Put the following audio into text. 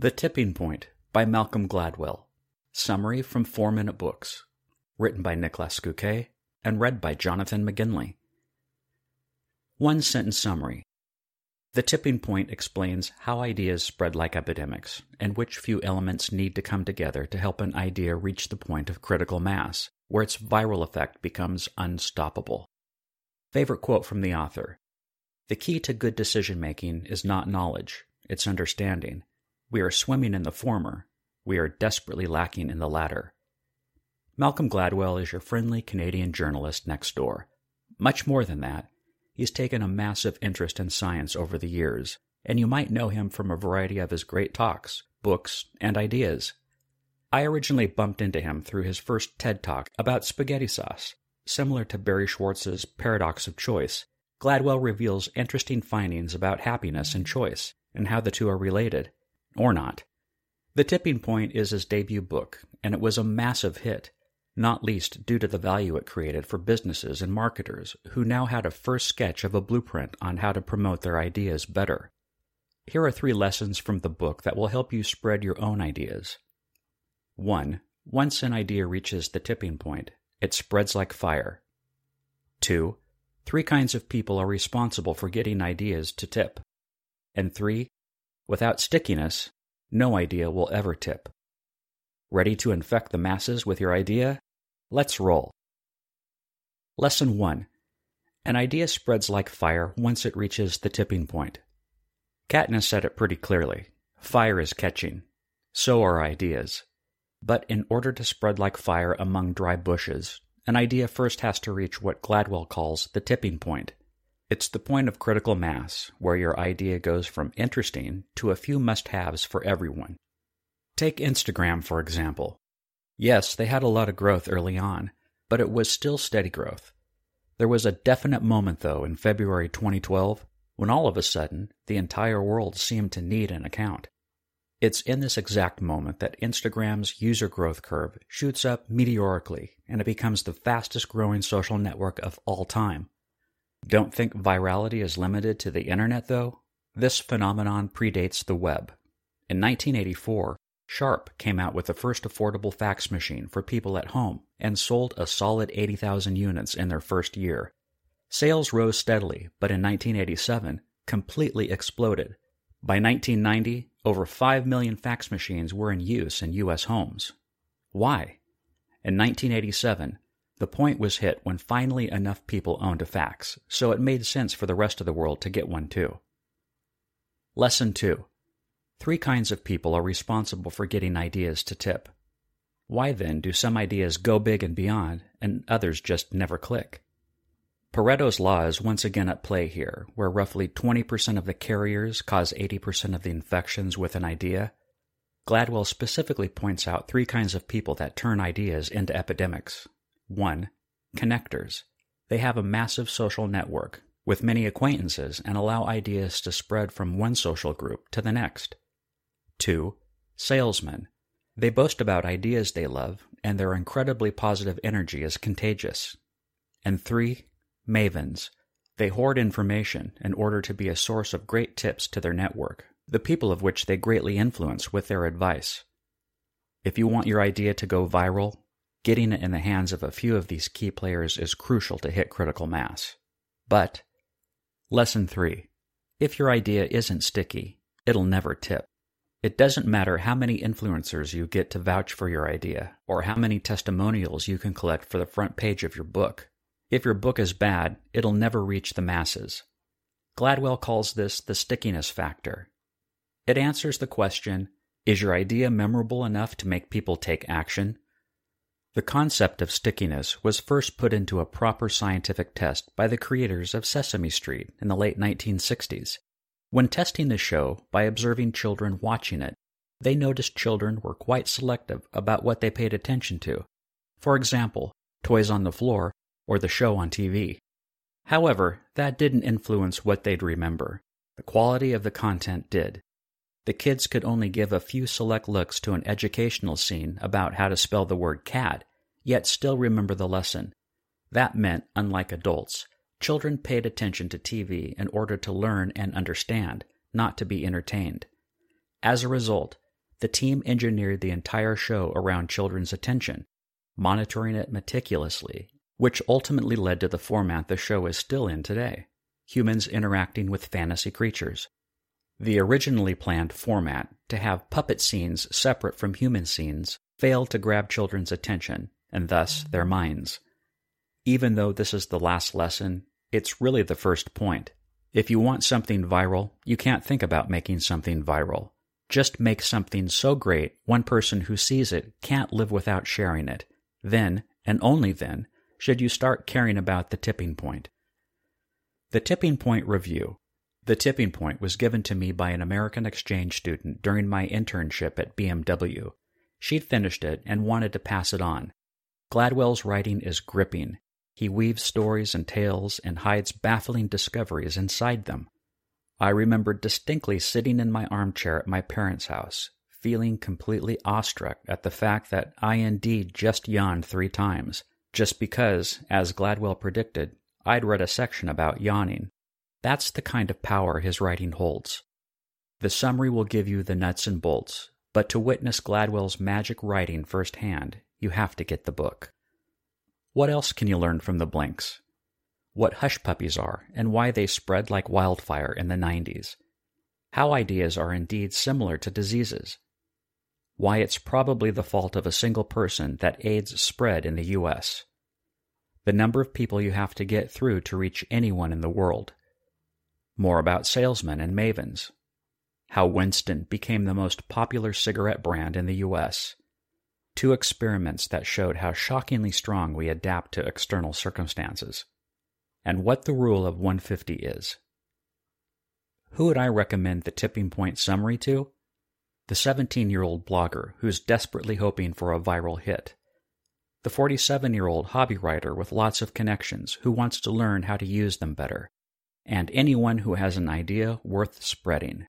The Tipping Point by Malcolm Gladwell. Summary from 4 Minute Books. Written by Nicholas Göke and read by Jonathan McGinley. One sentence summary. The tipping point explains how ideas spread like epidemics and which few elements need to come together to help an idea reach the point of critical mass, where its viral effect becomes unstoppable. Favorite quote from the author The key to good decision making is not knowledge, it's understanding. We are swimming in the former, we are desperately lacking in the latter. Malcolm Gladwell is your friendly Canadian journalist next door. Much more than that, he's taken a massive interest in science over the years, and you might know him from a variety of his great talks, books, and ideas. I originally bumped into him through his first TED Talk about spaghetti sauce. Similar to Barry Schwartz's Paradox of Choice, Gladwell reveals interesting findings about happiness and choice, and how the two are related, or not. The Tipping Point is his debut book, and it was a massive hit, not least due to the value it created for businesses and marketers who now had a first sketch of a blueprint on how to promote their ideas better. Here are three lessons from the book that will help you spread your own ideas. 1. Once an idea reaches the tipping point, it spreads like fire. 2. Three kinds of people are responsible for getting ideas to tip. And 3. Without stickiness, no idea will ever tip. Ready to infect the masses with your idea? Let's roll. Lesson 1 An idea spreads like fire once it reaches the tipping point. Katniss said it pretty clearly fire is catching. So are ideas. But in order to spread like fire among dry bushes, an idea first has to reach what Gladwell calls the tipping point. It's the point of critical mass where your idea goes from interesting to a few must haves for everyone. Take Instagram, for example. Yes, they had a lot of growth early on, but it was still steady growth. There was a definite moment, though, in February 2012 when all of a sudden the entire world seemed to need an account. It's in this exact moment that Instagram's user growth curve shoots up meteorically and it becomes the fastest growing social network of all time. Don't think virality is limited to the internet, though? This phenomenon predates the web. In 1984, Sharp came out with the first affordable fax machine for people at home and sold a solid 80,000 units in their first year. Sales rose steadily, but in 1987, completely exploded. By 1990, over 5 million fax machines were in use in U.S. homes. Why? In 1987, the point was hit when finally enough people owned a fax, so it made sense for the rest of the world to get one too. Lesson 2 Three kinds of people are responsible for getting ideas to tip. Why then do some ideas go big and beyond, and others just never click? Pareto's law is once again at play here, where roughly 20% of the carriers cause 80% of the infections with an idea. Gladwell specifically points out three kinds of people that turn ideas into epidemics. 1. Connectors. They have a massive social network with many acquaintances and allow ideas to spread from one social group to the next. 2. Salesmen. They boast about ideas they love, and their incredibly positive energy is contagious. And 3 mavens. They hoard information in order to be a source of great tips to their network, the people of which they greatly influence with their advice. If you want your idea to go viral, getting it in the hands of a few of these key players is crucial to hit critical mass. But, Lesson 3 If your idea isn't sticky, it'll never tip. It doesn't matter how many influencers you get to vouch for your idea, or how many testimonials you can collect for the front page of your book. If your book is bad, it'll never reach the masses. Gladwell calls this the stickiness factor. It answers the question Is your idea memorable enough to make people take action? The concept of stickiness was first put into a proper scientific test by the creators of Sesame Street in the late 1960s. When testing the show by observing children watching it, they noticed children were quite selective about what they paid attention to. For example, toys on the floor or the show on TV. However, that didn't influence what they'd remember. The quality of the content did. The kids could only give a few select looks to an educational scene about how to spell the word cat, yet still remember the lesson. That meant, unlike adults, children paid attention to TV in order to learn and understand, not to be entertained. As a result, the team engineered the entire show around children's attention, monitoring it meticulously, which ultimately led to the format the show is still in today humans interacting with fantasy creatures. The originally planned format, to have puppet scenes separate from human scenes, failed to grab children's attention, and thus their minds. Even though this is the last lesson, it's really the first point. If you want something viral, you can't think about making something viral. Just make something so great one person who sees it can't live without sharing it. Then, and only then, should you start caring about the tipping point. The Tipping Point Review. The Tipping Point was given to me by an American exchange student during my internship at BMW. She'd finished it and wanted to pass it on. Gladwell's writing is gripping. He weaves stories and tales and hides baffling discoveries inside them. I remember distinctly sitting in my armchair at my parents' house, feeling completely awestruck at the fact that I indeed just yawned three times, just because, as Gladwell predicted, I'd read a section about yawning. That's the kind of power his writing holds. The summary will give you the nuts and bolts, but to witness Gladwell's magic writing firsthand, you have to get the book. What else can you learn from the Blinks? What hush puppies are and why they spread like wildfire in the 90s. How ideas are indeed similar to diseases. Why it's probably the fault of a single person that AIDS spread in the U.S. The number of people you have to get through to reach anyone in the world. More about salesmen and mavens. How Winston became the most popular cigarette brand in the U.S two experiments that showed how shockingly strong we adapt to external circumstances, and what the rule of 150 is. Who would I recommend the tipping point summary to? The 17 year old blogger who's desperately hoping for a viral hit. The 47 year old hobby writer with lots of connections who wants to learn how to use them better. And anyone who has an idea worth spreading.